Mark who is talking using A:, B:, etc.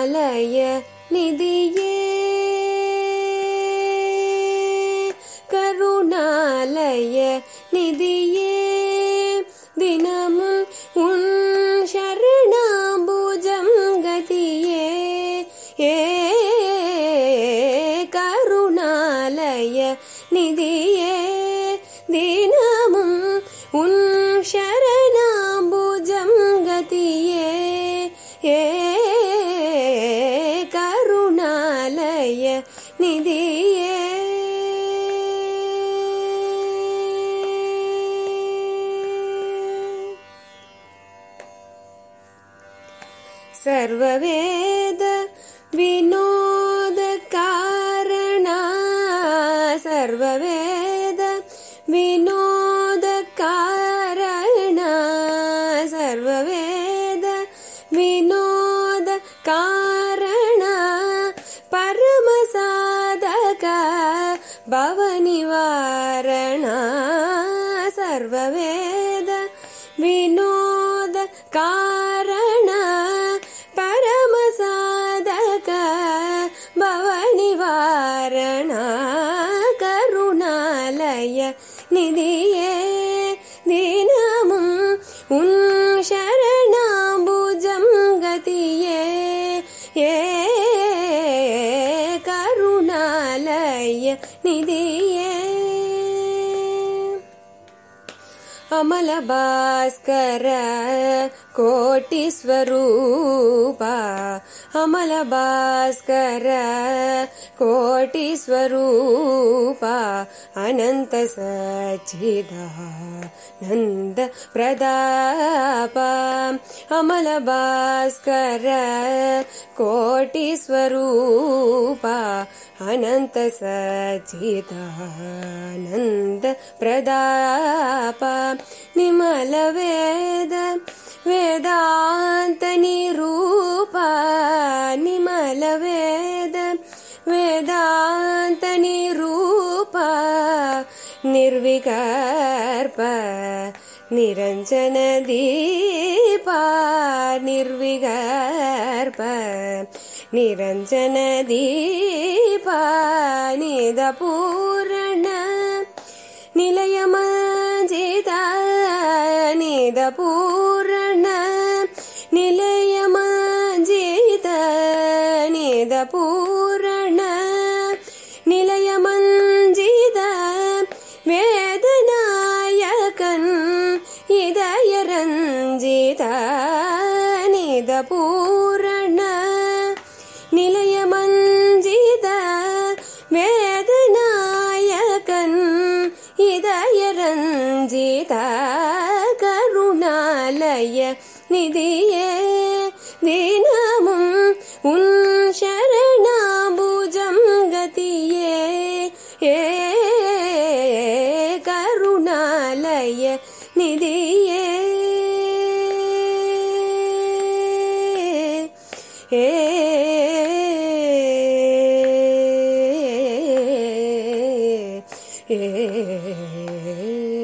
A: அலய நிதியே கருணாலய நிதியே. தினமும் உன் சரணாபூஜம் கதியே. ஏ கருணாலய நிதியே. सर्ववेद विनोदकारणा भवनिवारणा सर्ववेद विनोदकारणा परमसाधक भवनिवारणा करुणालय निधिये दिनमुम् उन् शरणाम्बुजं गतिये ए निधिये। अमलभास्कर कोटिस्वरूपा अमलभास्कर कोटिस्वरूपा अनन्त सच्चिदा नन्द प्रदाप अमलभास्कर कोटिस्वरूपा अनन्त सच्चिदानन्द प्रदाप निमलवेद वेदान्तनिरूपा निमलवेद वेदान्तनिरूपा निर्विकर्प निरञ्जनदीपा निर्विकर्प निरञ्जनदीपा செய்த பூரண நிலையமாஜித நீத பூரண நிலையமாஜித நீத பூரண நிலையமஞ்சித வேதநாயகன் இதயரஞ்சித நீத கருணாலய நிதியே தினமும் உன் சரணாபுஜம் கதியே. ஏ கருணாலய நிதியே. ஏ है।